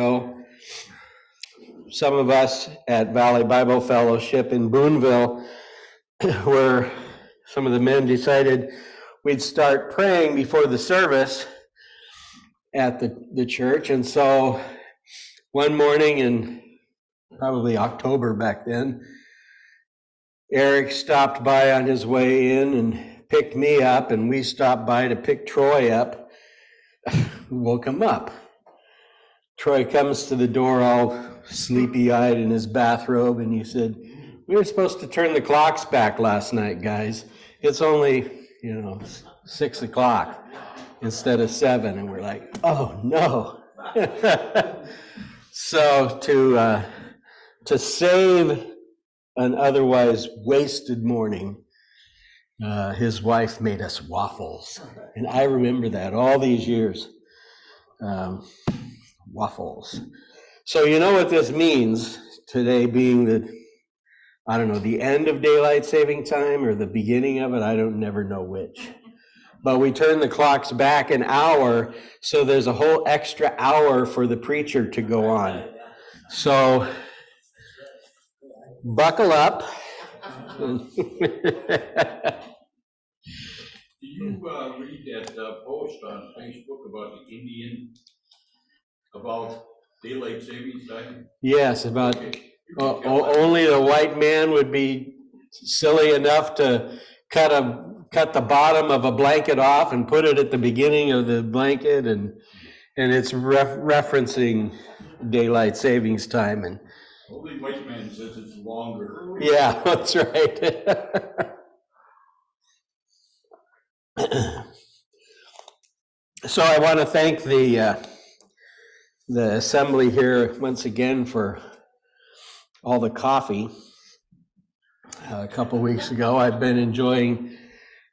know, some of us at Valley Bible Fellowship in Boonville, where some of the men decided we'd start praying before the service at the, the church. And so one morning in probably October back then, Eric stopped by on his way in and picked me up, and we stopped by to pick Troy up. Woke him up. Troy comes to the door all sleepy eyed in his bathrobe, and he said, We were supposed to turn the clocks back last night, guys. It's only, you know, six o'clock instead of seven. And we're like, Oh no. so to, uh, to save an otherwise wasted morning, uh, his wife made us waffles. And I remember that all these years. Um, waffles. So, you know what this means today being the, I don't know, the end of daylight saving time or the beginning of it? I don't never know which. But we turn the clocks back an hour, so there's a whole extra hour for the preacher to go on. So, buckle up. Do you uh, read that uh, post on Facebook about the Indian, about daylight savings time? yes, about Okay. You o- tell o- that. only the white man would be silly enough to cut a cut the bottom of a blanket off and put it at the beginning of the blanket, and and it's ref- referencing daylight savings time and Only white man says it's longer. Yeah, that's right. so I want to thank the uh, the assembly here once again for all the coffee. Uh, a couple weeks ago, I've been enjoying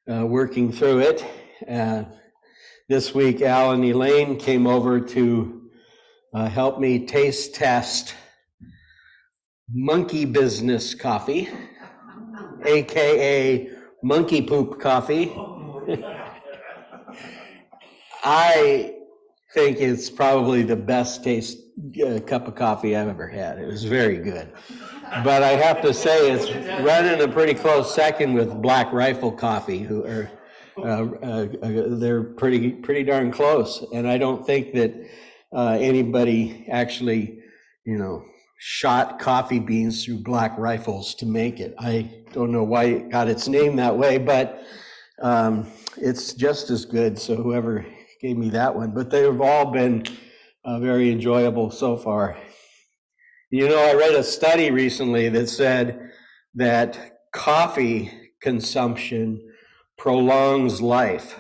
uh, working through it. Uh, this week, Al and Elaine came over to uh, help me taste test Monkey Business Coffee, aka Monkey Poop Coffee. I think it's probably the best taste uh, cup of coffee I've ever had. It was very good. But I have to say, it's running a pretty close second with Black Rifle Coffee, who are uh, uh, uh, they're pretty pretty darn close. And I don't think that uh, anybody actually, you know, shot coffee beans through black rifles to make it. I don't know why it got its name that way, but um, it's just as good. So whoever gave me that one, but they've all been uh, very enjoyable so far. You know, I read a study recently that said that coffee consumption prolongs life.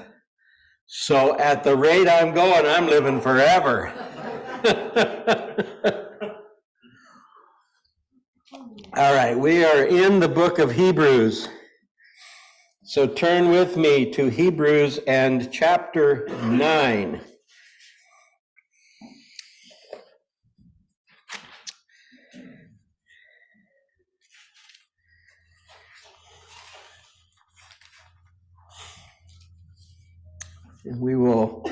So at the rate I'm going, I'm living forever. All right, we are in the book of Hebrews. So turn with me to Hebrews and chapter 9. And we will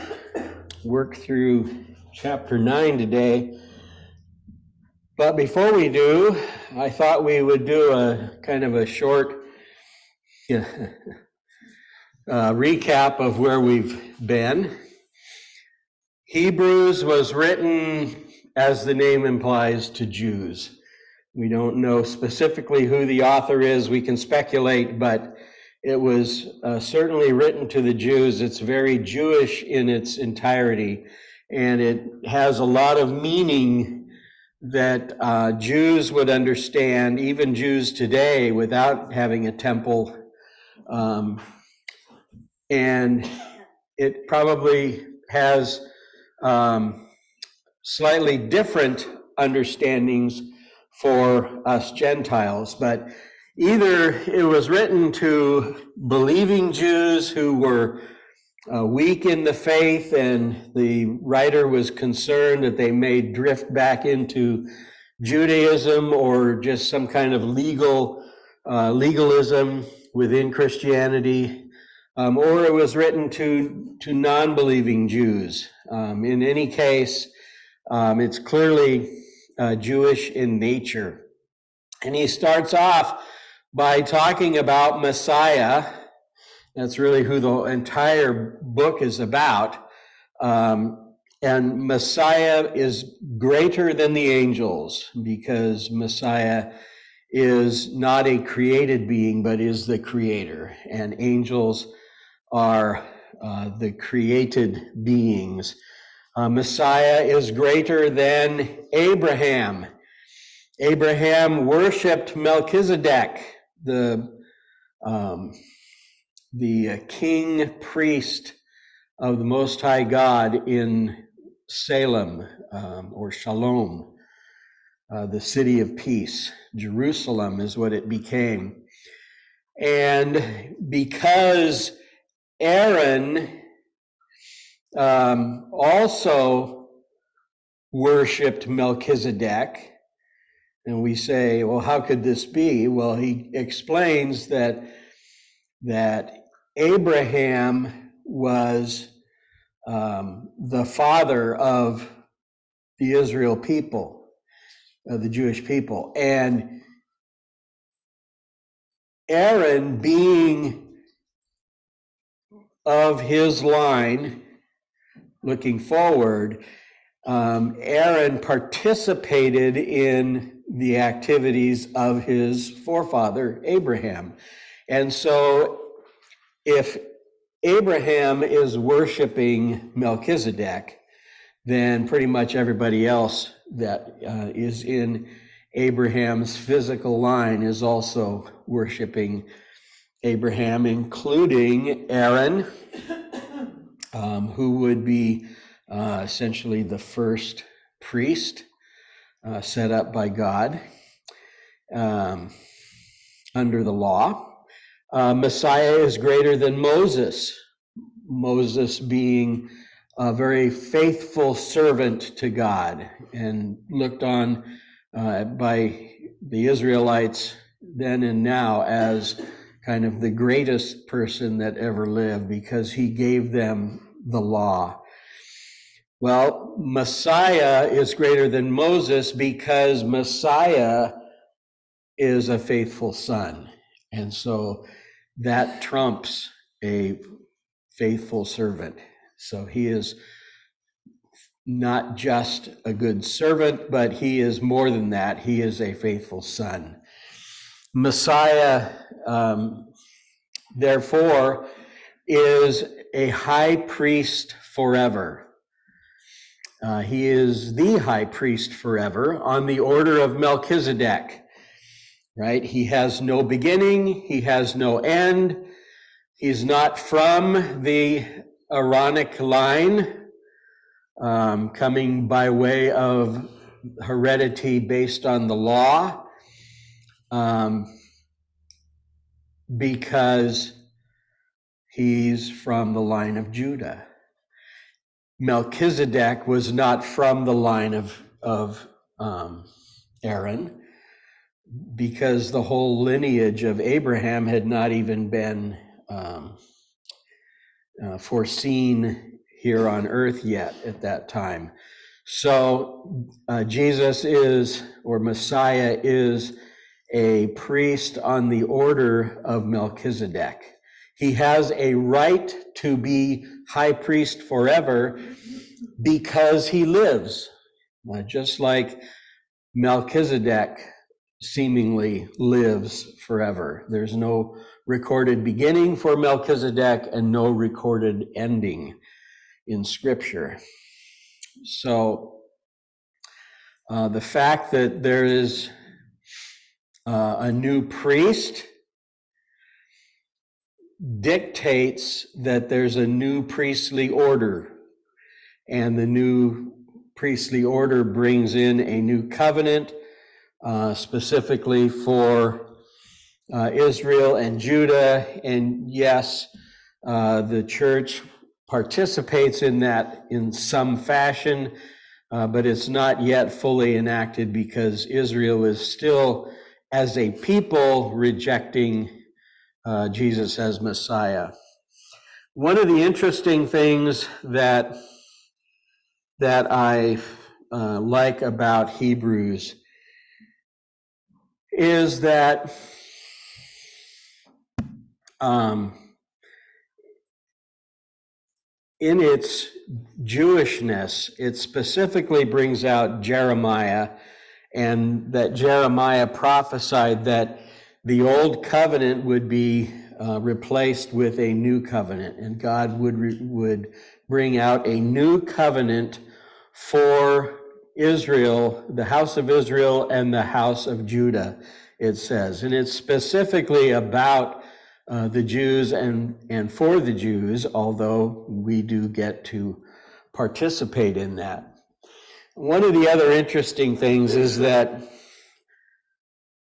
work through chapter 9 today. But before we do, I thought we would do a kind of a short yeah, uh, recap of where we've been. Hebrews was written, as the name implies, to Jews. We don't know specifically who the author is. We can speculate, but it was uh, certainly written to the Jews. It's very Jewish in its entirety, and it has a lot of meaning that uh, Jews would understand, even Jews today, without having a temple. Um, and it probably has um, slightly different understandings for us Gentiles, but either it was written to believing Jews who were uh, weak in the faith, and the writer was concerned that they may drift back into Judaism or just some kind of legal uh, legalism within Christianity, um, or it was written to to non-believing Jews. Um, in any case, Um, it's clearly uh, Jewish in nature. And he starts off by talking about Messiah. That's really who the entire book is about. Um, and Messiah is greater than the angels because Messiah is not a created being, but is the creator. And angels are uh, the created beings. Uh, Messiah is greater than Abraham. Abraham worshiped Melchizedek, the, um, the king priest of the Most High God in Salem um, or Shalom, uh, the city of peace. Jerusalem is what it became. And because Aaron um, also worshiped Melchizedek, and we say, well, how could this be? Well, he explains that that Abraham was um, the father of the Israel people, of the Jewish people. And Aaron, being of his line, looking forward, um, Aaron participated in the activities of his forefather, Abraham. And so, if Abraham is worshiping Melchizedek, then pretty much everybody else that uh, is in Abraham's physical line is also worshiping Abraham, including Aaron, um, who would be uh, essentially the first priest uh, set up by God um, under the law. Uh, Messiah is greater than Moses, Moses being a very faithful servant to God and looked on uh, by the Israelites then and now as kind of the greatest person that ever lived because he gave them the law. Well, Messiah is greater than Moses because Messiah is a faithful son. And so that trumps a faithful servant. So he is not just a good servant, but he is more than that. He is a faithful son. Messiah, um, therefore, is a high priest forever. Uh, he is the high priest forever on the order of Melchizedek right? He has no beginning, he has no end. He's not from the Aaronic line, um, coming by way of heredity based on the law, um, because he's from the line of Judah. Melchizedek was not from the line of, of um, Aaron because the whole lineage of Abraham had not even been um, uh, foreseen here on earth yet at that time. So uh, Jesus is, or Messiah is, a priest on the order of Melchizedek. He has a right to be high priest forever because he lives, uh, just like Melchizedek seemingly lives forever. There's no recorded beginning for Melchizedek and no recorded ending in Scripture. So uh, the fact that there is uh, a new priest dictates that there's a new priestly order, and the new priestly order brings in a new covenant uh, specifically for uh, Israel and Judah. And yes, uh, the church participates in that in some fashion, uh, but it's not yet fully enacted because Israel is still, as a people, rejecting uh, Jesus as Messiah. One of the interesting things that that I uh, like about Hebrews is that um, in its Jewishness, it specifically brings out Jeremiah, and that Jeremiah prophesied that the old covenant would be uh, replaced with a new covenant, and God would re- would bring out a new covenant for Israel, the house of Israel, and the house of Judah. It says, and it's specifically about uh, the Jews and and for the Jews, although we do get to participate in that. One of the other interesting things is that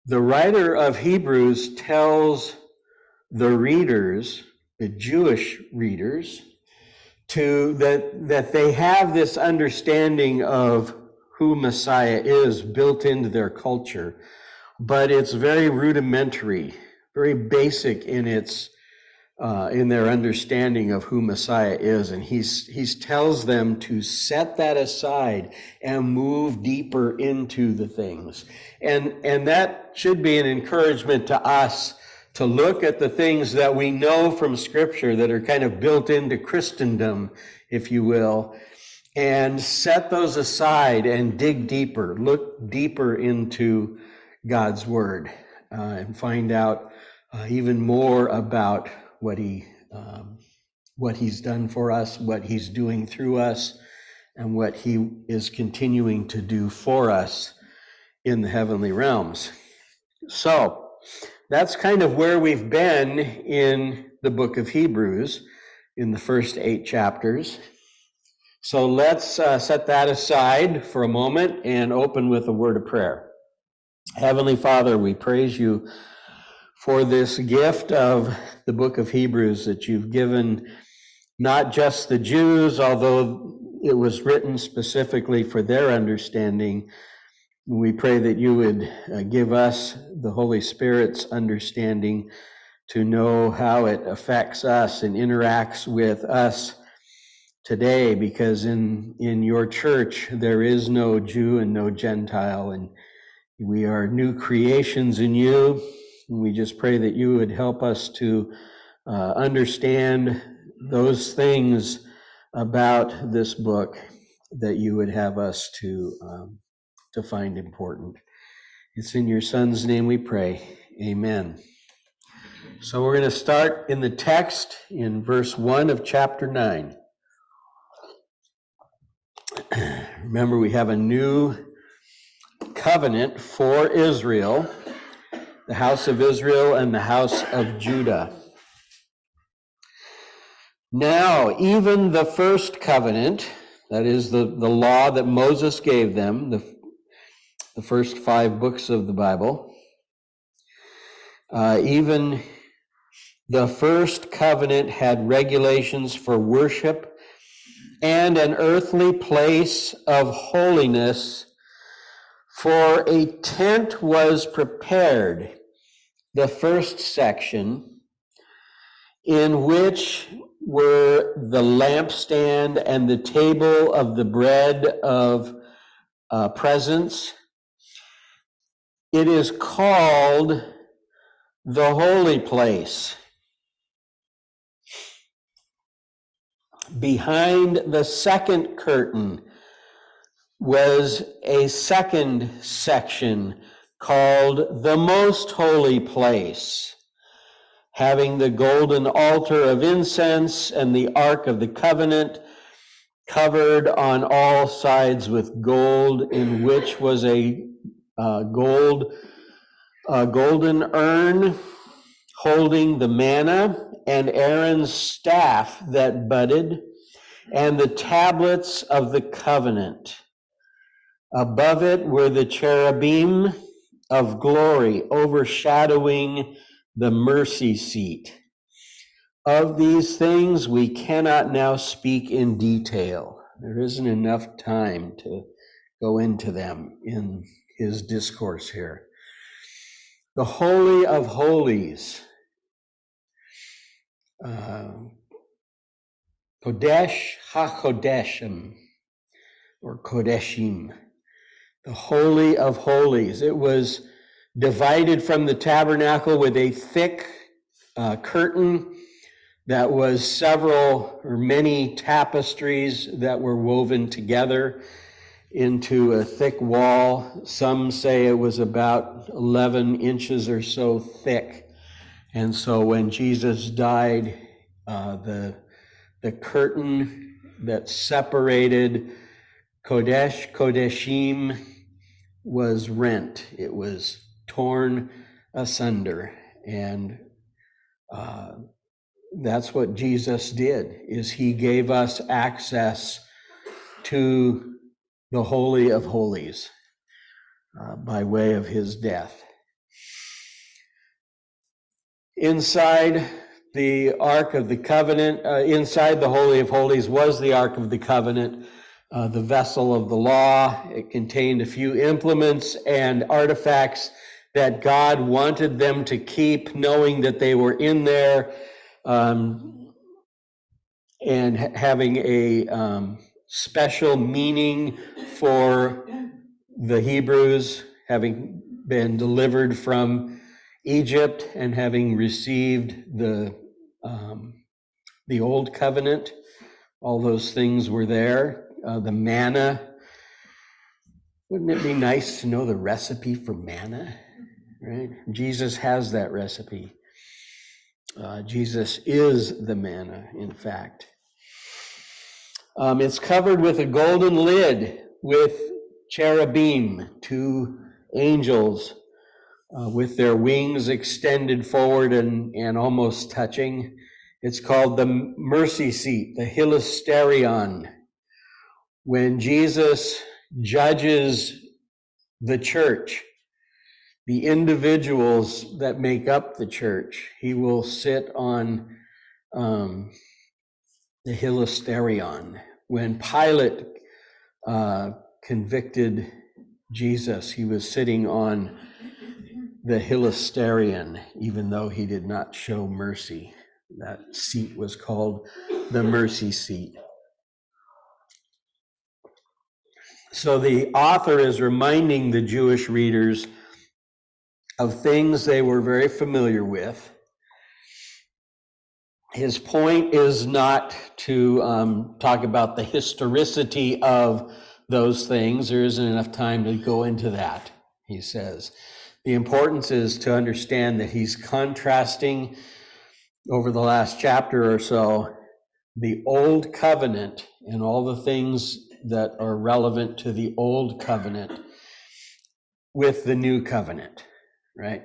the writer of Hebrews tells the readers, the Jewish readers, to that that they have this understanding of who Messiah is built into their culture, but it's very rudimentary, very basic in its uh, in their understanding of who Messiah is, and he's he's tells them to set that aside and move deeper into the things, and and that should be an encouragement to us to look at the things that we know from Scripture that are kind of built into Christendom, if you will, and set those aside and dig deeper, look deeper into God's Word, uh, and find out uh, even more about what he um, what he's done for us, what he's doing through us, and what he is continuing to do for us in the heavenly realms. So that's kind of where we've been in the book of Hebrews in the first eight chapters. So let's uh, set that aside for a moment and open with a word of prayer. Heavenly Father, we praise you for this gift of the book of Hebrews that you've given not just the Jews, although it was written specifically for their understanding. We pray that you would uh, give us the Holy Spirit's understanding to know how it affects us and interacts with us today, because in, in your church, there is no Jew and no Gentile, and we are new creations in you and we just pray that you would help us to uh, understand those things about this book that you would have us to um, to find important. It's in your son's name we pray. Amen. So we're going to start in the text in verse 1 of chapter 9. Remember, we have a new covenant for Israel the house of Israel and the house of Judah. Now, even the first covenant, that is the, the law that Moses gave them, the, the first five books of the Bible, uh, even the first covenant had regulations for worship and an earthly place of holiness, for a tent was prepared the first section, in which were the lampstand and the table of the bread of uh, presence. It is called the holy place. Behind the second curtain was a second section called the most holy place, having the golden altar of incense and the ark of the covenant covered on all sides with gold, in which was a uh, gold, a golden urn holding the manna and Aaron's staff that budded, and the tablets of the covenant. Above it were the cherubim of glory overshadowing the mercy seat. Of these things we cannot now speak in detail. There isn't enough time to go into them in his discourse here. The Holy of Holies, uh, Kodesh HaKodeshim, or Kodeshim, the Holy of Holies. It was divided from the tabernacle with a thick uh, curtain that was several or many tapestries that were woven together into a thick wall. Some say it was about 11 inches or so thick. And so when Jesus died, uh, the, the curtain that separated Kodesh, Kodeshim, was rent. It was torn asunder. And uh, that's what Jesus did, is he gave us access to the Holy of Holies uh, by way of his death. Inside the Ark of the Covenant, uh, inside the Holy of Holies was the Ark of the Covenant, uh, the vessel of the law. It contained a few implements and artifacts that God wanted them to keep, knowing that they were in there um, and having a um, special meaning for the Hebrews, having been delivered from Egypt and having received the um, the old covenant. All those things were there. Uh, the manna. Wouldn't it be nice to know the recipe for manna? Right? Jesus has that recipe. Uh, Jesus is the manna, in fact. Um, it's covered with a golden lid with cherubim, two angels uh, with their wings extended forward and, and almost touching. It's called the mercy seat, the hilasterion. When Jesus judges the church, the individuals that make up the church, he will sit on um, the hilasterion. When Pilate uh, convicted Jesus, he was sitting on the hilasterion, even though he did not show mercy. That seat was called the mercy seat. So the author is reminding the Jewish readers of things they were very familiar with his point is not to um, talk about the historicity of those things. There isn't enough time to go into that, he says. The importance is to understand that he's contrasting over the last chapter or so the old covenant and all the things that are relevant to the old covenant with the new covenant, right?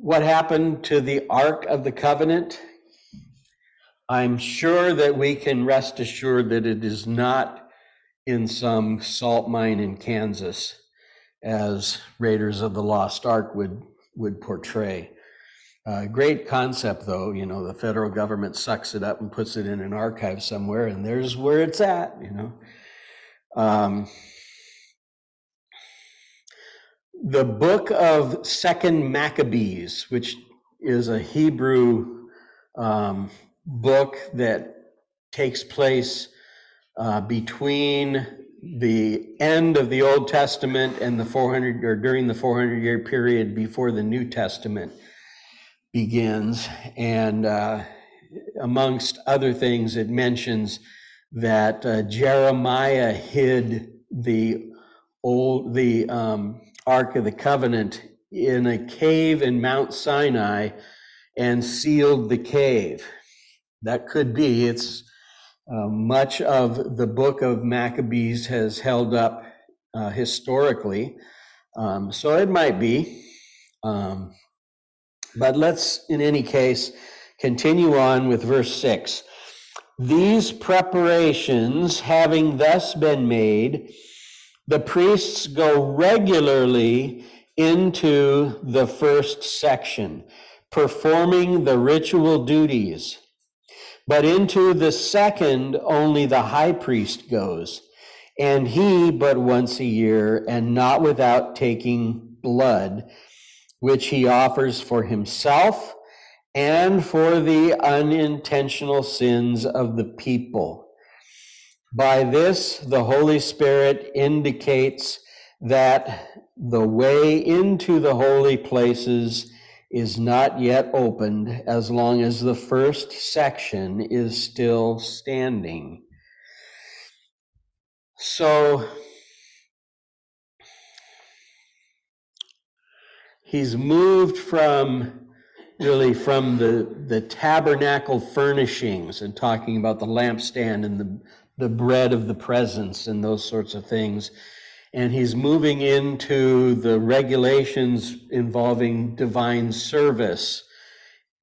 what happened to the Ark of the Covenant, I'm sure that we can rest assured that it is not in some salt mine in Kansas, as Raiders of the Lost Ark would, would portray. Uh, great concept, though. You know, the federal government sucks it up and puts it in an archive somewhere, and there's where it's at, you know. Um, the book of Second Maccabees, which is a Hebrew um, book that takes place uh, between the end of the Old Testament and the 400 or during the 400 year period before the New Testament begins. And uh, amongst other things, it mentions that uh, Jeremiah hid the old the um, Ark of the Covenant in a cave in Mount Sinai and sealed the cave. That could be. It's uh, much of the book of Maccabees has held up uh, historically. Um, so it might be. Um, but let's, in any case, continue on with verse 6. These preparations having thus been made, the priests go regularly into the first section, performing the ritual duties. But into the second, only the high priest goes, and he but once a year, and not without taking blood, which he offers for himself and for the unintentional sins of the people. By this, the Holy Spirit indicates that the way into the holy places is not yet opened as long as the first section is still standing. So he's moved from really from the, the tabernacle furnishings and talking about the lampstand and the, the bread of the presence and those sorts of things. And he's moving into the regulations involving divine service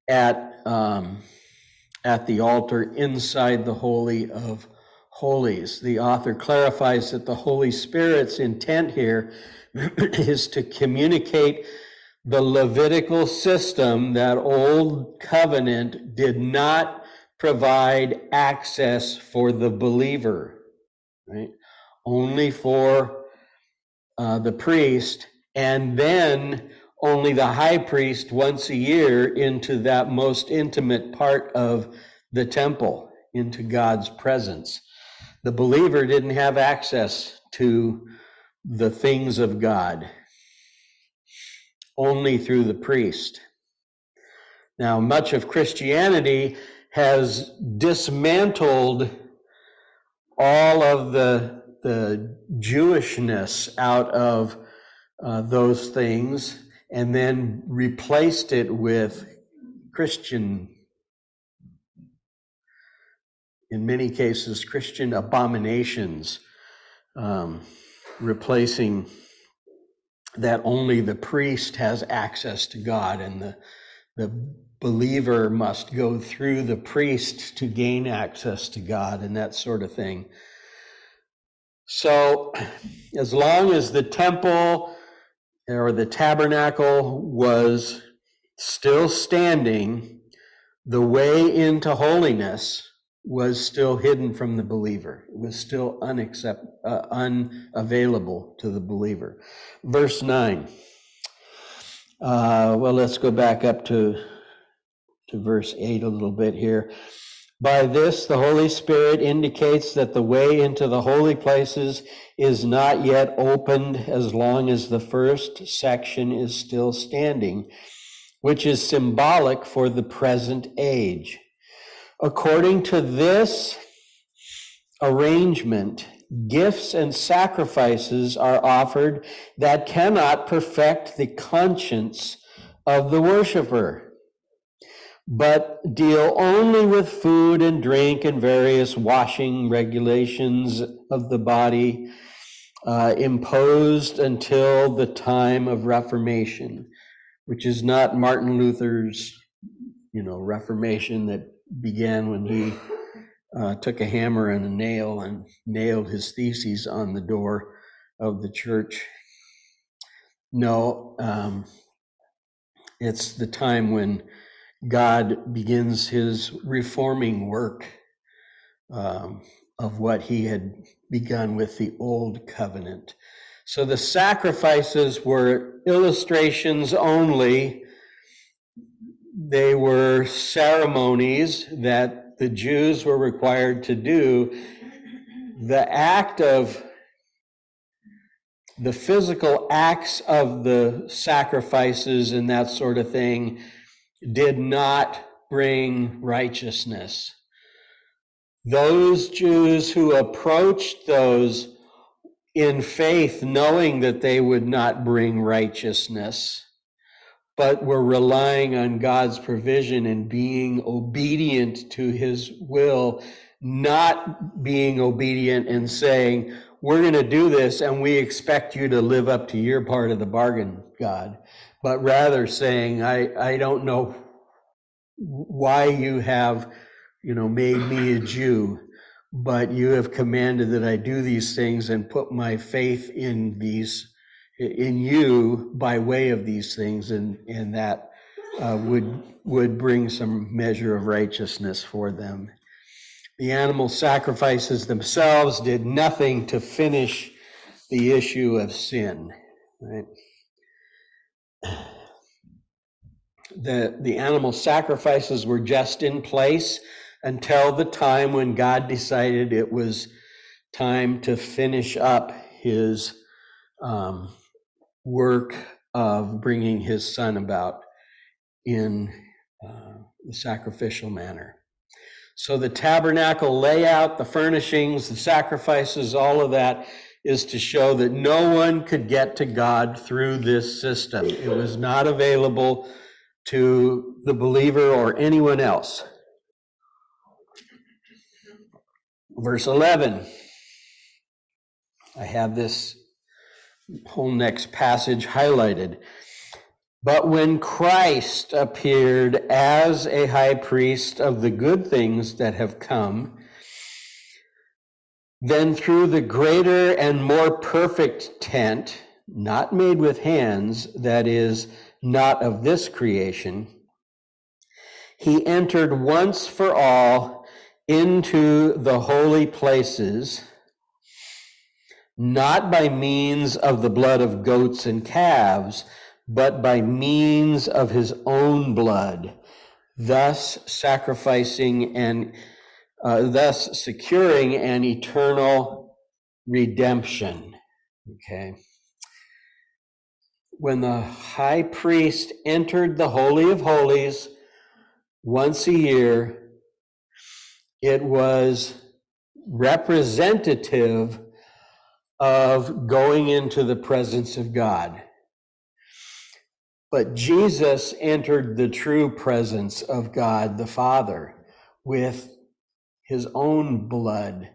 at, um, at the altar inside the Holy of Holies. The author clarifies that the Holy Spirit's intent here is to communicate the Levitical system, that old covenant, did not provide access for the believer, right? Only for uh, the priest, and then only the high priest once a year into that most intimate part of the temple, into God's presence. The believer didn't have access to the things of God only through the priest. Now, much of Christianity has dismantled all of the, the Jewishness out of uh, those things and then replaced it with Christian, in many cases, Christian abominations, um, replacing that only the priest has access to God and the, the believer must go through the priest to gain access to God and that sort of thing. So, as long as the temple or the tabernacle was still standing, the way into holiness was still hidden from the believer. It was still unaccept, uh, unavailable to the believer. Verse 9. Uh, well, let's go back up to, to verse 8 a little bit here. By this, the Holy Spirit indicates that the way into the holy places is not yet opened as long as the first section is still standing, which is symbolic for the present age. According to this arrangement, gifts and sacrifices are offered that cannot perfect the conscience of the worshiper, but deal only with food and drink and various washing regulations of the body uh, imposed until the time of Reformation, which is not Martin Luther's, you know, Reformation that began when he uh, took a hammer and a nail and nailed his theses on the door of the church. No, um, it's the time when God begins his reforming work um, of what he had begun with the old covenant. So the sacrifices were illustrations only they were ceremonies that the Jews were required to do. The act of the physical acts of the sacrifices and that sort of thing did not bring righteousness. Those Jews who approached those in faith, knowing that they would not bring righteousness, but we're relying on God's provision and being obedient to his will, not being obedient and saying, we're going to do this and we expect you to live up to your part of the bargain, God, but rather saying, I, I don't know why you have, you know, made me a Jew, but you have commanded that I do these things and put my faith in these in you by way of these things, and, and that uh, would, would bring some measure of righteousness for them. The animal sacrifices themselves did nothing to finish the issue of sin. Right? The, the animal sacrifices were just in place until the time when God decided it was time to finish up his um, work of bringing his son about in uh, the sacrificial manner. So the tabernacle layout, the furnishings, the sacrifices, all of that is to show that no one could get to God through this system. It was not available to the believer or anyone else. Verse 11. I have this whole next passage highlighted. But when Christ appeared as a high priest of the good things that have come, then through the greater and more perfect tent, not made with hands, that is, not of this creation, he entered once for all into the holy places, not by means of the blood of goats and calves, but by means of his own blood, thus sacrificing and uh, thus securing an eternal redemption. Okay. When the high priest entered the Holy of Holies once a year, it was representative of going into the presence of God. But Jesus entered the true presence of God the Father with his own blood,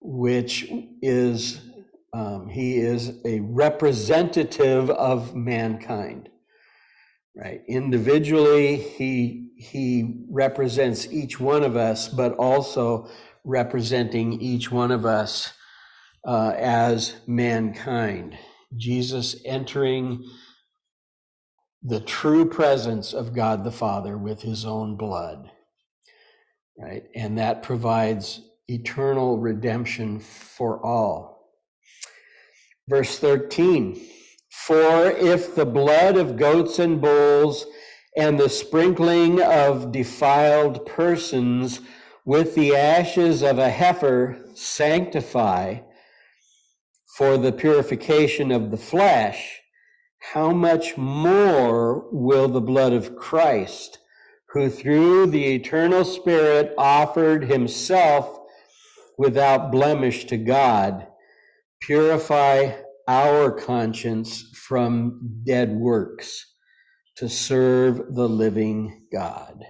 which is, um, he is a representative of mankind, right? Individually, he, he represents each one of us, but also representing each one of us uh, as mankind. Jesus entering the true presence of God the Father with his own blood right? And that provides eternal redemption for all. Verse 13 For if the blood of goats and bulls and the sprinkling of defiled persons with the ashes of a heifer sanctify for the purification of the flesh, how much more will the blood of Christ? who through the eternal Spirit offered himself without blemish to God, purify our conscience from dead works to serve the living God.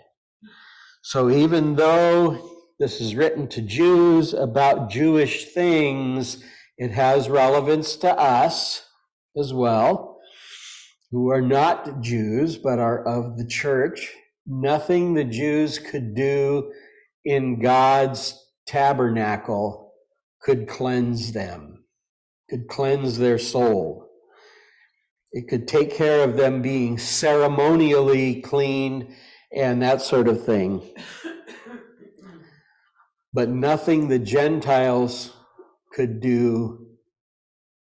So even though this is written to Jews about Jewish things, it has relevance to us as well, who are not Jews but are of the church nothing the Jews could do in God's tabernacle could cleanse them, could cleanse their soul. It could take care of them being ceremonially clean and that sort of thing. But nothing the Gentiles could do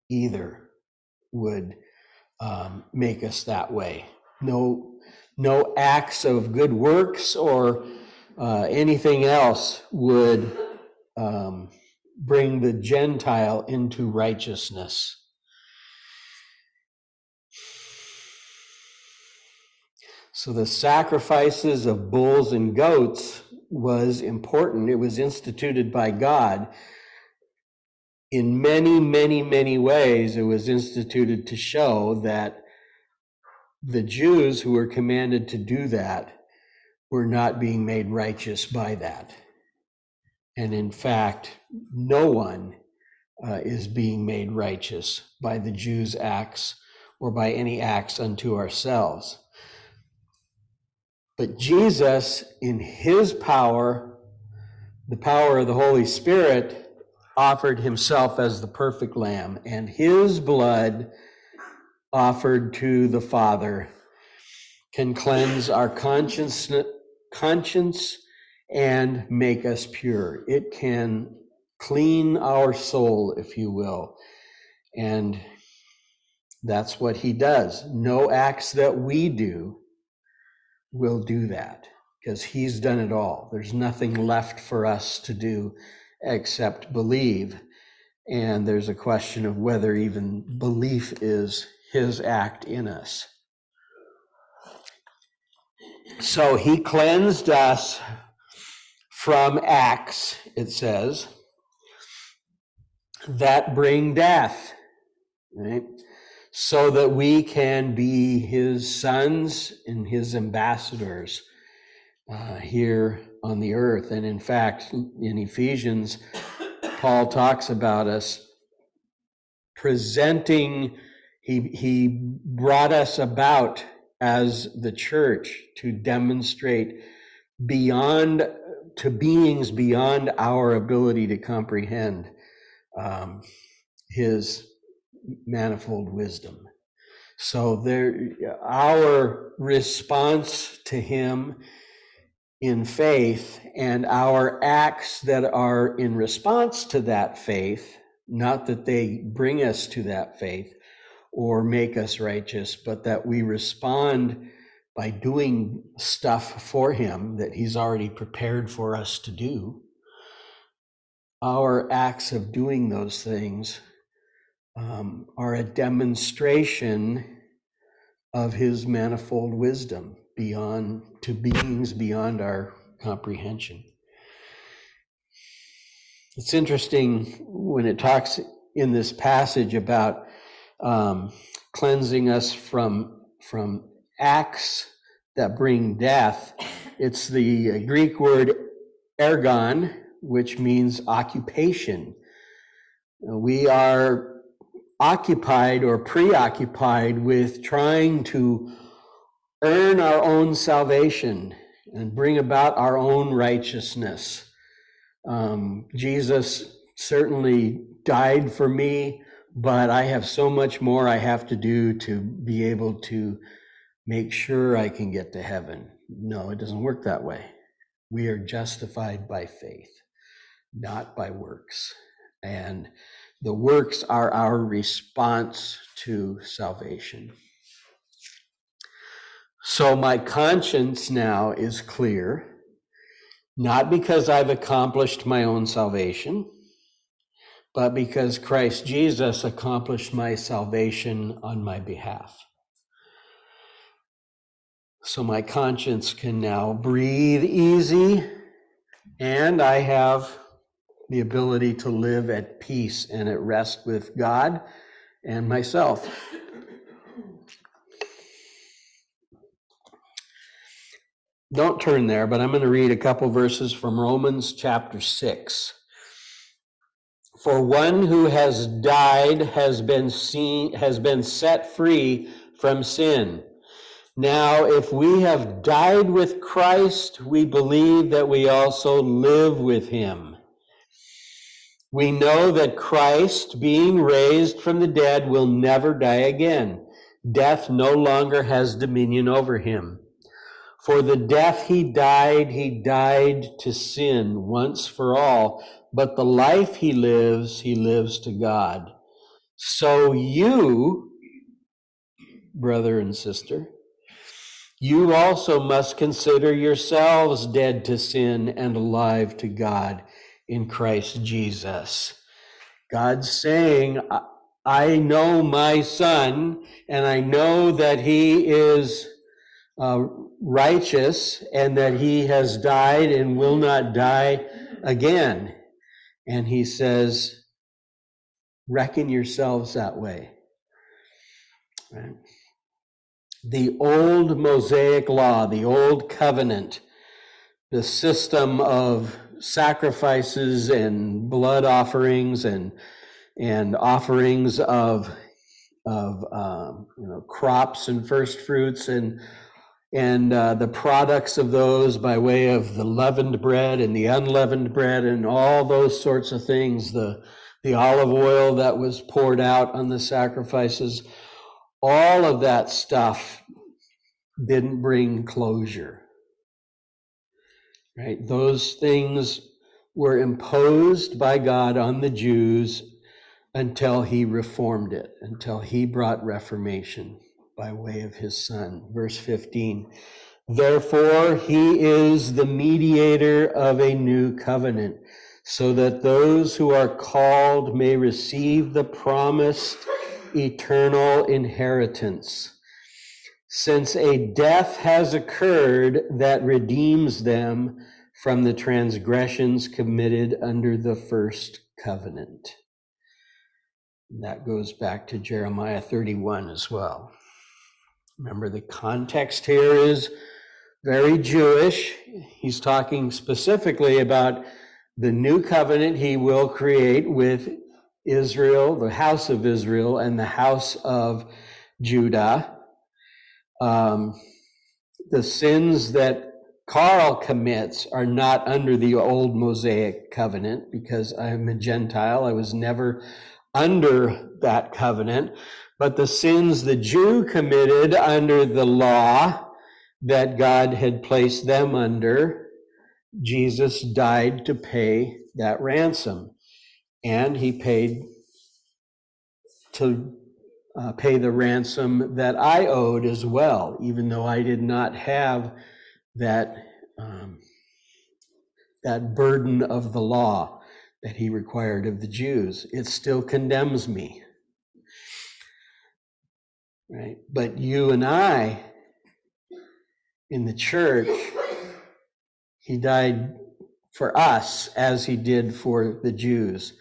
either would um, make us that way. No no acts of good works or uh, anything else would um, bring the Gentile into righteousness. So the sacrifices of bulls and goats was important. It was instituted by God. In many, many, many ways, it was instituted to show that the Jews who were commanded to do that were not being made righteous by that. And in fact, no one uh, is being made righteous by the Jews' acts or by any acts unto ourselves. But Jesus, in his power, the power of the Holy Spirit, offered himself as the perfect lamb, and his blood offered to the Father can cleanse our conscience, conscience and make us pure. It can clean our soul, if you will. And that's what he does. No acts that we do will do that because he's done it all. There's nothing left for us to do except believe. And there's a question of whether even belief is his act in us. So he cleansed us from acts, it says, that bring death, right? So that we can be his sons and his ambassadors uh, here on the earth. And in fact, in Ephesians, Paul talks about us presenting, he, he brought us about as the church to demonstrate beyond, to beings beyond our ability to comprehend um, his manifold wisdom. So there, our response to him in faith and our acts that are in response to that faith, not that they bring us to that faith or make us righteous, but that we respond by doing stuff for him that he's already prepared for us to do. Our acts of doing those things um, are a demonstration of his manifold wisdom beyond to beings beyond our comprehension. It's interesting when it talks in this passage about um, cleansing us from from acts that bring death. It's the Greek word ergon, which means occupation. We are occupied or preoccupied with trying to earn our own salvation and bring about our own righteousness. Um, Jesus certainly died for me, but I have so much more I have to do to be able to make sure I can get to heaven. No, it doesn't work that way. We are justified by faith, not by works. And the works are our response to salvation. So my conscience now is clear, not because I've accomplished my own salvation, but because Christ Jesus accomplished my salvation on my behalf. So my conscience can now breathe easy, and I have the ability to live at peace and at rest with God and myself. Don't turn there, but I'm going to read a couple verses from Romans chapter 6. For one who has died has been seen has been set free from sin. Now, if we have died with Christ, we believe that we also live with him. We know that Christ, being raised from the dead, will never die again. Death no longer has dominion over him. For the death he died, he died to sin once for all, but the life he lives, he lives to God. So you, brother and sister, you also must consider yourselves dead to sin and alive to God in Christ Jesus. God's saying, I know my son, and I know that he is uh, righteous and that he has died and will not die again. And he says, reckon yourselves that way. Right? The old Mosaic law, the old covenant, the system of sacrifices and blood offerings and and offerings of of um, you know crops and first fruits and and uh, the products of those by way of the leavened bread and the unleavened bread and all those sorts of things the the olive oil that was poured out on the sacrifices all of that stuff didn't bring closure. Right? Those things were imposed by God on the Jews until he reformed it until he brought reformation by way of his son. Verse 15 Therefore, he is the mediator of a new covenant, so that those who are called may receive the promised eternal inheritance. Since a death has occurred that redeems them from the transgressions committed under the first covenant. That goes back to Jeremiah 31 as well. Remember, the context here is very Jewish. He's talking specifically about the new covenant he will create with Israel, the house of Israel, and the house of Judah. Um, the sins that Karl commits are not under the old Mosaic covenant because I'm a Gentile. I was never under that covenant. But the sins the Jew committed under the law that God had placed them under, Jesus died to pay that ransom. And he paid to uh, pay the ransom that I owed as well, even though I did not have that um, that burden of the law that he required of the Jews. It still condemns me. Right? But you and I in the church, he died for us as he did for the Jews.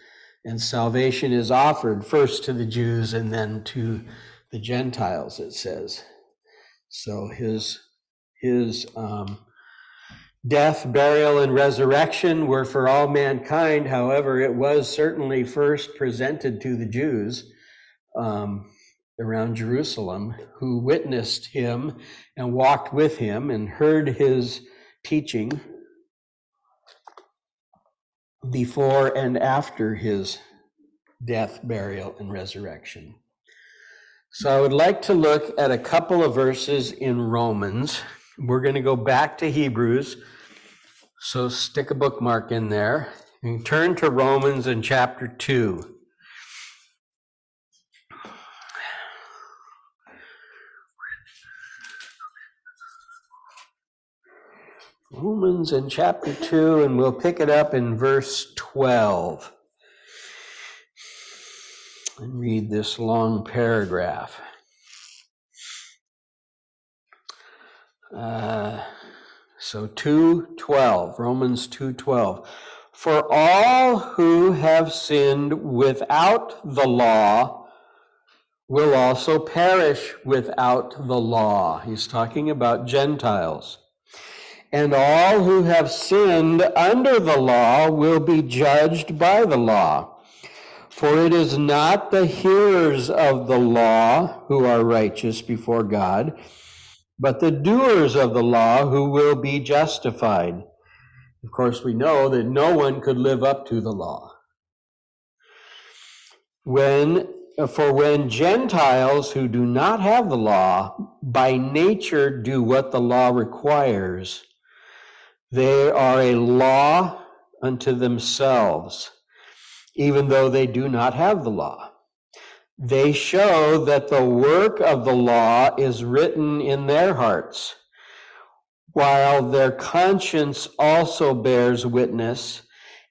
And salvation is offered first to the Jews and then to the Gentiles, it says. So his his um, death, burial, and resurrection were for all mankind. However, it was certainly first presented to the Jews um, around Jerusalem who witnessed him and walked with him and heard his teaching before and after his death, burial, and resurrection. So I would like to look at a couple of verses in Romans. We're going to go back to Hebrews. So stick a bookmark in there and turn to Romans in chapter 2. Romans in chapter 2, and we'll pick it up in verse 12 and read this long paragraph. Uh, so 2:12, Romans 2:12. For all who have sinned without the law will also perish without the law. He's talking about Gentiles. And all who have sinned under the law will be judged by the law. For it is not the hearers of the law who are righteous before God, but the doers of the law who will be justified. Of course, we know that no one could live up to the law. When, for when Gentiles who do not have the law by nature do what the law requires, they are a law unto themselves, even though they do not have the law. They show that the work of the law is written in their hearts, while their conscience also bears witness,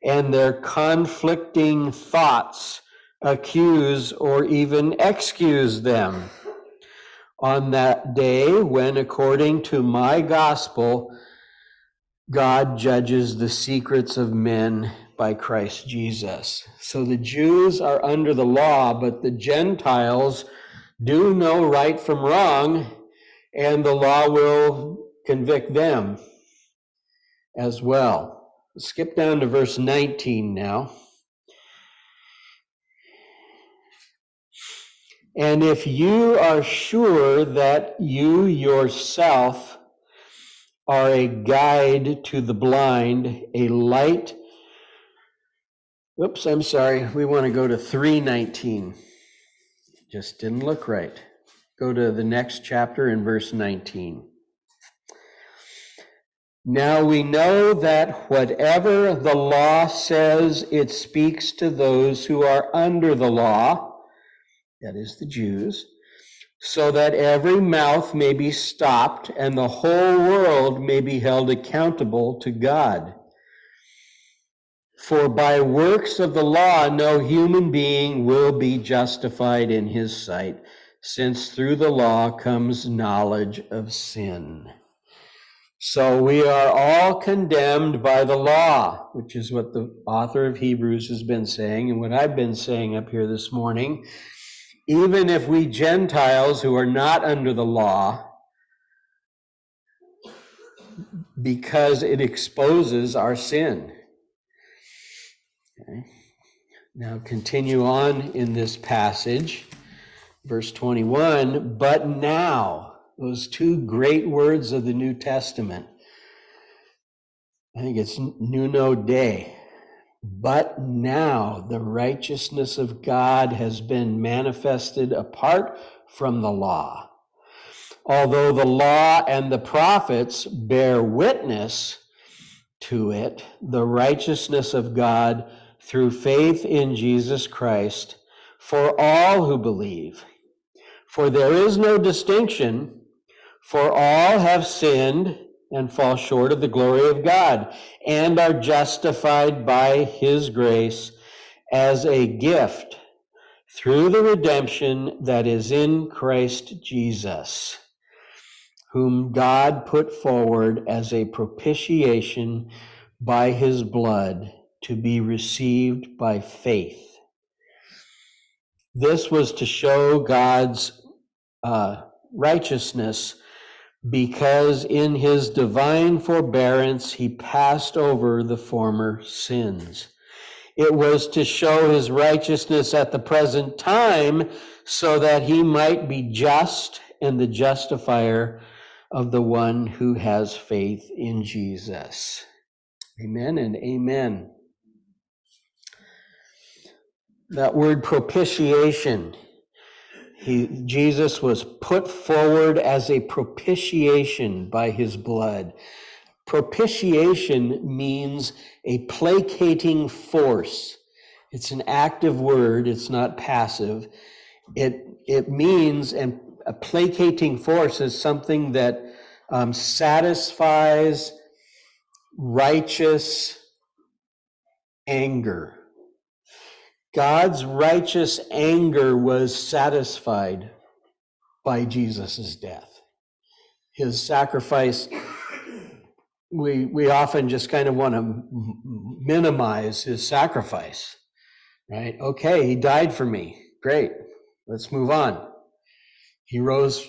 and their conflicting thoughts accuse or even excuse them. On that day, when according to my gospel, God judges the secrets of men by Christ Jesus. So the Jews are under the law, but the Gentiles do know right from wrong, and the law will convict them as well. Skip down to verse 19 now. And if you are sure that you yourself are a guide to the blind, a light. Oops, I'm sorry. We want to go to 319. Just didn't look right. Go to the next chapter in verse 19. Now we know that whatever the law says, it speaks to those who are under the law, that is the Jews so that every mouth may be stopped and the whole world may be held accountable to God. For by works of the law, no human being will be justified in his sight, since through the law comes knowledge of sin. So we are all condemned by the law, which is what the author of Hebrews has been saying, and what I've been saying up here this morning. Even if we Gentiles who are not under the law, because it exposes our sin. Okay. Now continue on in this passage, verse 21. But now, those two great words of the New Testament, I think it's Nuno Day. But now the righteousness of God has been manifested apart from the law. Although the law and the prophets bear witness to it, the righteousness of God through faith in Jesus Christ for all who believe. For there is no distinction, for all have sinned and fall short of the glory of God and are justified by his grace as a gift through the redemption that is in Christ Jesus, whom God put forward as a propitiation by his blood to be received by faith. This was to show God's uh, righteousness because in his divine forbearance he passed over the former sins. It was to show his righteousness at the present time so that he might be just and the justifier of the one who has faith in Jesus. Amen and amen that word propitiation. He, Jesus was put forward as a propitiation by his blood. Propitiation means a placating force. It's an active word, it's not passive. It, it means, and a placating force is something that um, satisfies righteous anger God's righteous anger was satisfied by Jesus' death. His sacrifice, we, we often just kind of want to minimize his sacrifice, right? Okay, he died for me. Great. Let's move on. He rose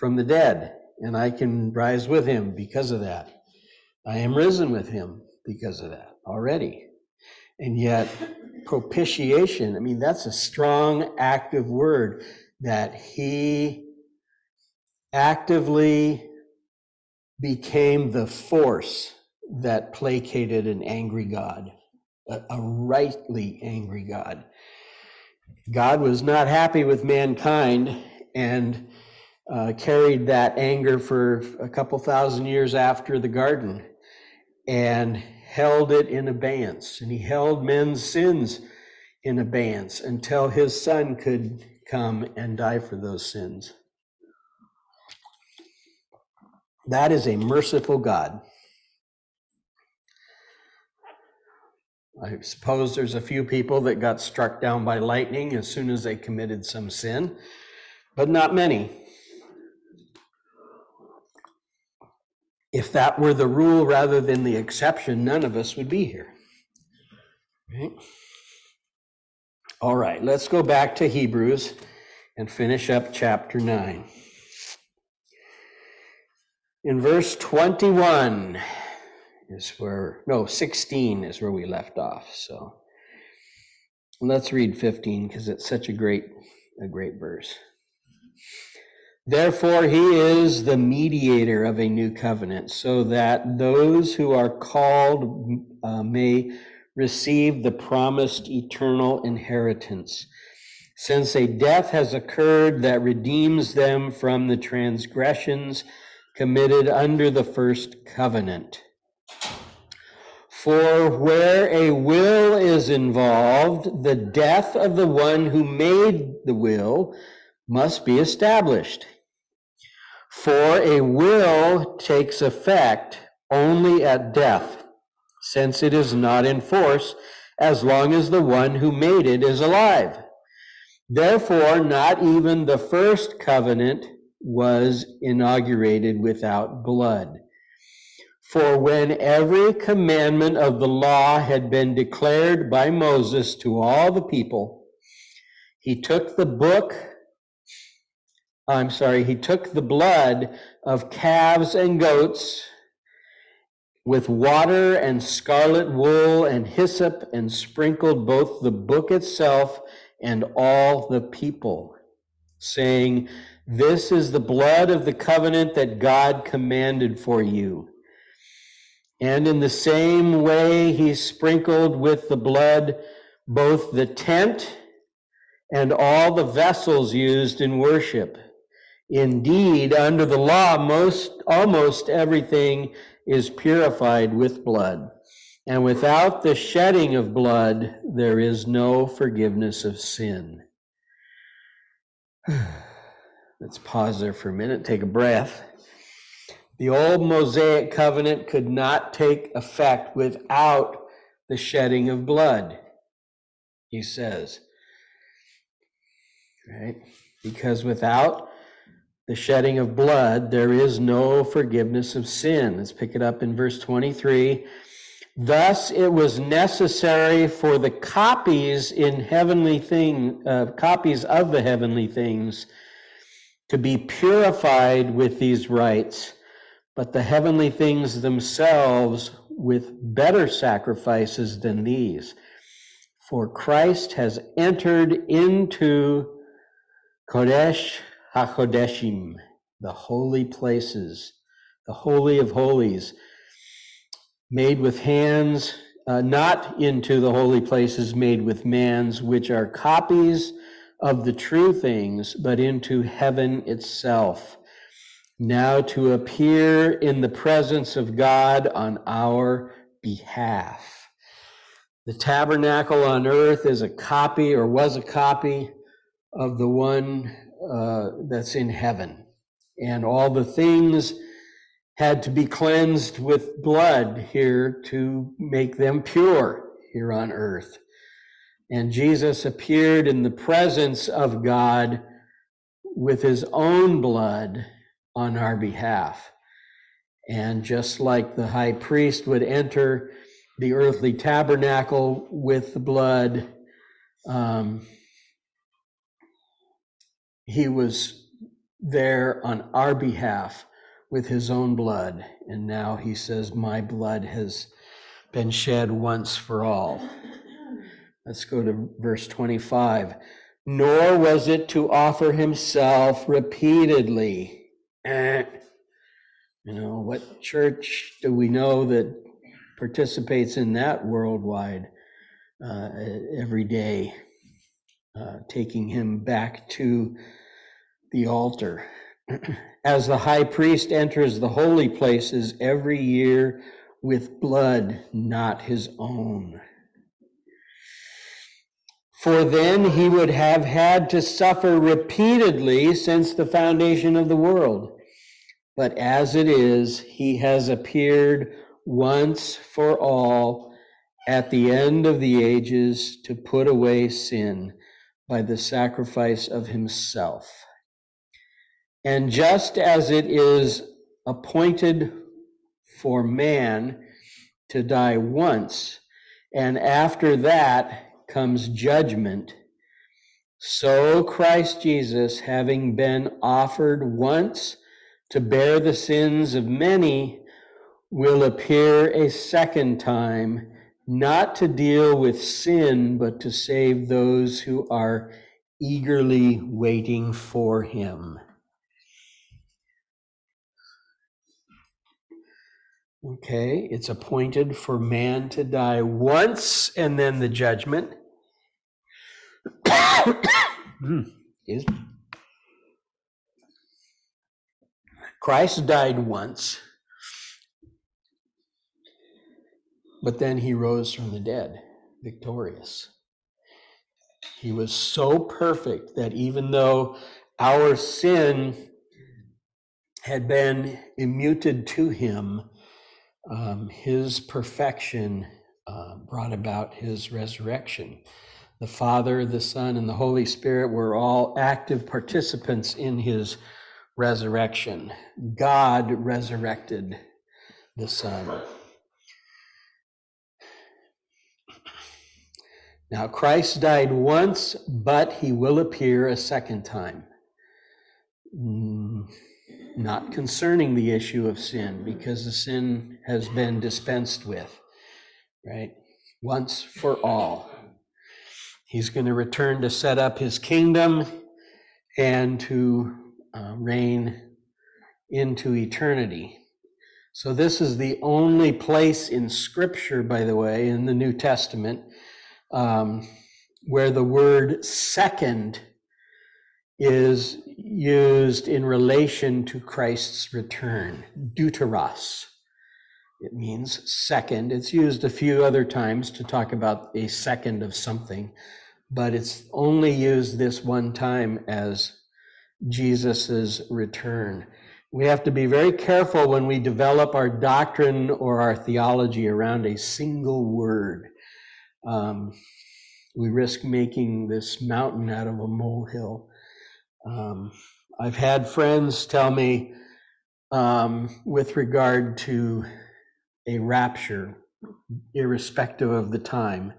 from the dead, and I can rise with him because of that. I am risen with him because of that already. And yet, propitiation, I mean, that's a strong, active word that he actively became the force that placated an angry God, a, a rightly angry God. God was not happy with mankind and uh, carried that anger for a couple thousand years after the garden. And held it in abeyance, and he held men's sins in abeyance until his son could come and die for those sins. That is a merciful God. I suppose there's a few people that got struck down by lightning as soon as they committed some sin, but not many. If that were the rule rather than the exception, none of us would be here. Right? All right, let's go back to Hebrews and finish up chapter 9. In verse 21 is where, no, 16 is where we left off. So let's read 15 because it's such a great, a great verse. Therefore, he is the mediator of a new covenant, so that those who are called uh, may receive the promised eternal inheritance, since a death has occurred that redeems them from the transgressions committed under the first covenant. For where a will is involved, the death of the one who made the will must be established. For a will takes effect only at death. since it is not in force as long as the one who made it is alive. Therefore, not even the first covenant was inaugurated without blood. For when every commandment of the law had been declared by Moses to all the people, he took the book, I'm sorry, he took the blood of calves and goats with water and scarlet wool and hyssop and sprinkled both the book itself and all the people, saying, This is the blood of the covenant that God commanded for you. And in the same way, he sprinkled with the blood both the tent and all the vessels used in worship. Indeed, under the law, most, almost everything is purified with blood. And without the shedding of blood, there is no forgiveness of sin. Let's pause there for a minute, take a breath. The old Mosaic covenant could not take effect without the shedding of blood, he says. Right? Because without the shedding of blood, there is no forgiveness of sin. Let's pick it up in verse 23. Thus, it was necessary for the copies in heavenly thing, uh, copies of the heavenly things, to be purified with these rites, but the heavenly things themselves with better sacrifices than these. For Christ has entered into Kodesh HaKodeshim, the holy places, the holy of holies, made with hands, uh, not into the holy places made with man's, which are copies of the true things, but into heaven itself, now to appear in the presence of God on our behalf. The tabernacle on earth is a copy or was a copy of the one uh, that's in heaven. And all the things had to be cleansed with blood here to make them pure here on earth. And Jesus appeared in the presence of God with his own blood on our behalf. And just like the high priest would enter the earthly tabernacle with the blood, um, he was there on our behalf with his own blood. And now he says, My blood has been shed once for all. Let's go to verse 25. Nor was it to offer himself repeatedly. Eh. You know, what church do we know that participates in that worldwide uh, every day? Uh, taking him back to the altar. As the high priest enters the holy places every year with blood not his own. For then he would have had to suffer repeatedly since the foundation of the world. But as it is, he has appeared once for all at the end of the ages to put away sin by the sacrifice of himself. And just as it is appointed for man to die once, and after that comes judgment, so Christ Jesus, having been offered once to bear the sins of many, will appear a second time not to deal with sin, but to save those who are eagerly waiting for him. Okay, it's appointed for man to die once and then the judgment. Is Christ died once But then he rose from the dead, victorious. He was so perfect that even though our sin had been imputed to him, um, his perfection uh, brought about his resurrection. The Father, the Son, and the Holy Spirit were all active participants in his resurrection. God resurrected the Son. Now, Christ died once, but he will appear a second time. Mm, Not concerning the issue of sin, because the sin has been dispensed with, right? Once for all. He's going to return to set up his kingdom and to uh, reign into eternity. So, this is the only place in Scripture, by the way, in the New Testament, um, where the word second is used in relation to Christ's return. Deuteros. It means second. It's used a few other times to talk about a second of something, but it's only used this one time as Jesus's return. We have to be very careful when we develop our doctrine or our theology around a single word. Um, we risk making this mountain out of a molehill. Um, I've had friends tell me, um, with regard to a rapture, irrespective of the time,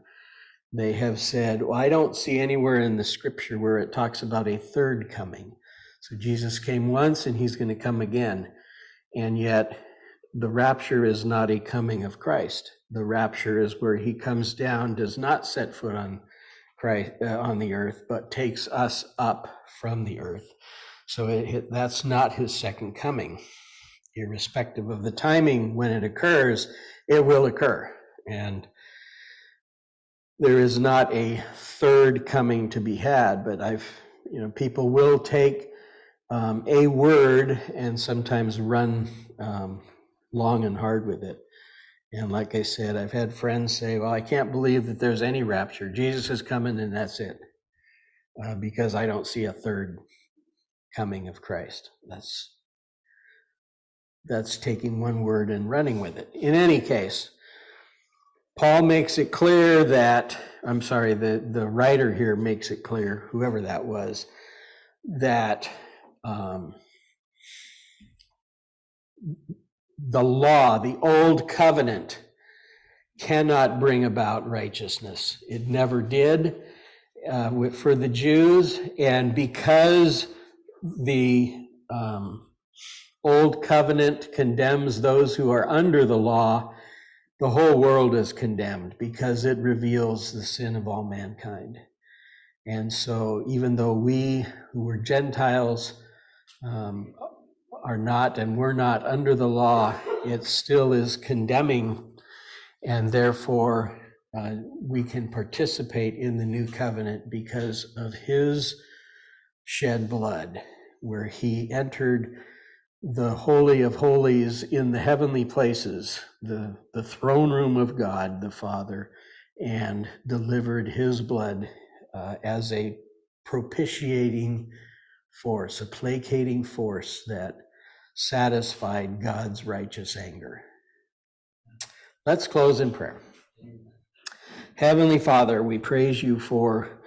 they have said, Well, I don't see anywhere in the scripture where it talks about a third coming. So Jesus came once and he's going to come again. And yet, the rapture is not a coming of Christ. The rapture is where he comes down, does not set foot on Christ uh, on the earth, but takes us up from the earth. So it, it, that's not his second coming. Irrespective of the timing when it occurs, it will occur. And there is not a third coming to be had, but I've, you know, people will take um, a word and sometimes run um, long and hard with it. And like I said, I've had friends say, well, I can't believe that there's any rapture. Jesus is coming and that's it. Uh, because I don't see a third coming of Christ. That's that's taking one word and running with it. In any case, Paul makes it clear that I'm sorry, the, the writer here makes it clear, whoever that was, that um, the law, the old covenant, cannot bring about righteousness. It never did uh, for the Jews, and because the um, old covenant condemns those who are under the law, the whole world is condemned because it reveals the sin of all mankind. And so, even though we who were Gentiles um, are not and we're not under the law, it still is condemning, and therefore uh, we can participate in the new covenant because of his shed blood, where he entered the Holy of Holies in the heavenly places, the, the throne room of God the Father, and delivered his blood uh, as a propitiating force, a placating force that satisfied God's righteous anger. Let's close in prayer. Heavenly Father, we praise you for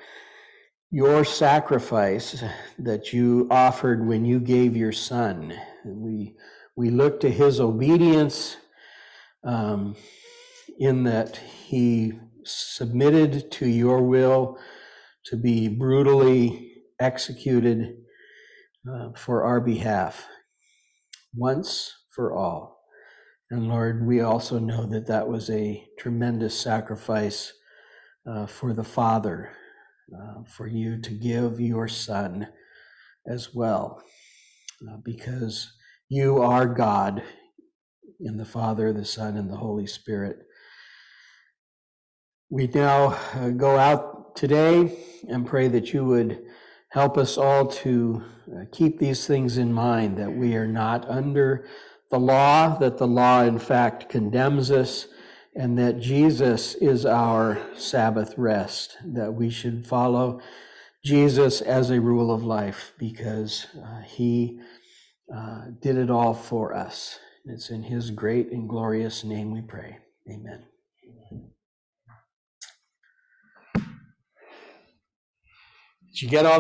your sacrifice that you offered when you gave your son. We, we look to his obedience um, in that he submitted to your will to be brutally executed uh, for our behalf once for all. And Lord, we also know that that was a tremendous sacrifice uh, for the Father, uh, for you to give your Son as well, uh, because you are God in the Father, the Son, and the Holy Spirit. We now uh, go out today and pray that you would help us all to uh, keep these things in mind that we are not under the law, that the law, in fact, condemns us and that Jesus is our Sabbath rest, that we should follow Jesus as a rule of life because uh, he uh, did it all for us. It's in his great and glorious name we pray. Amen. Did you get all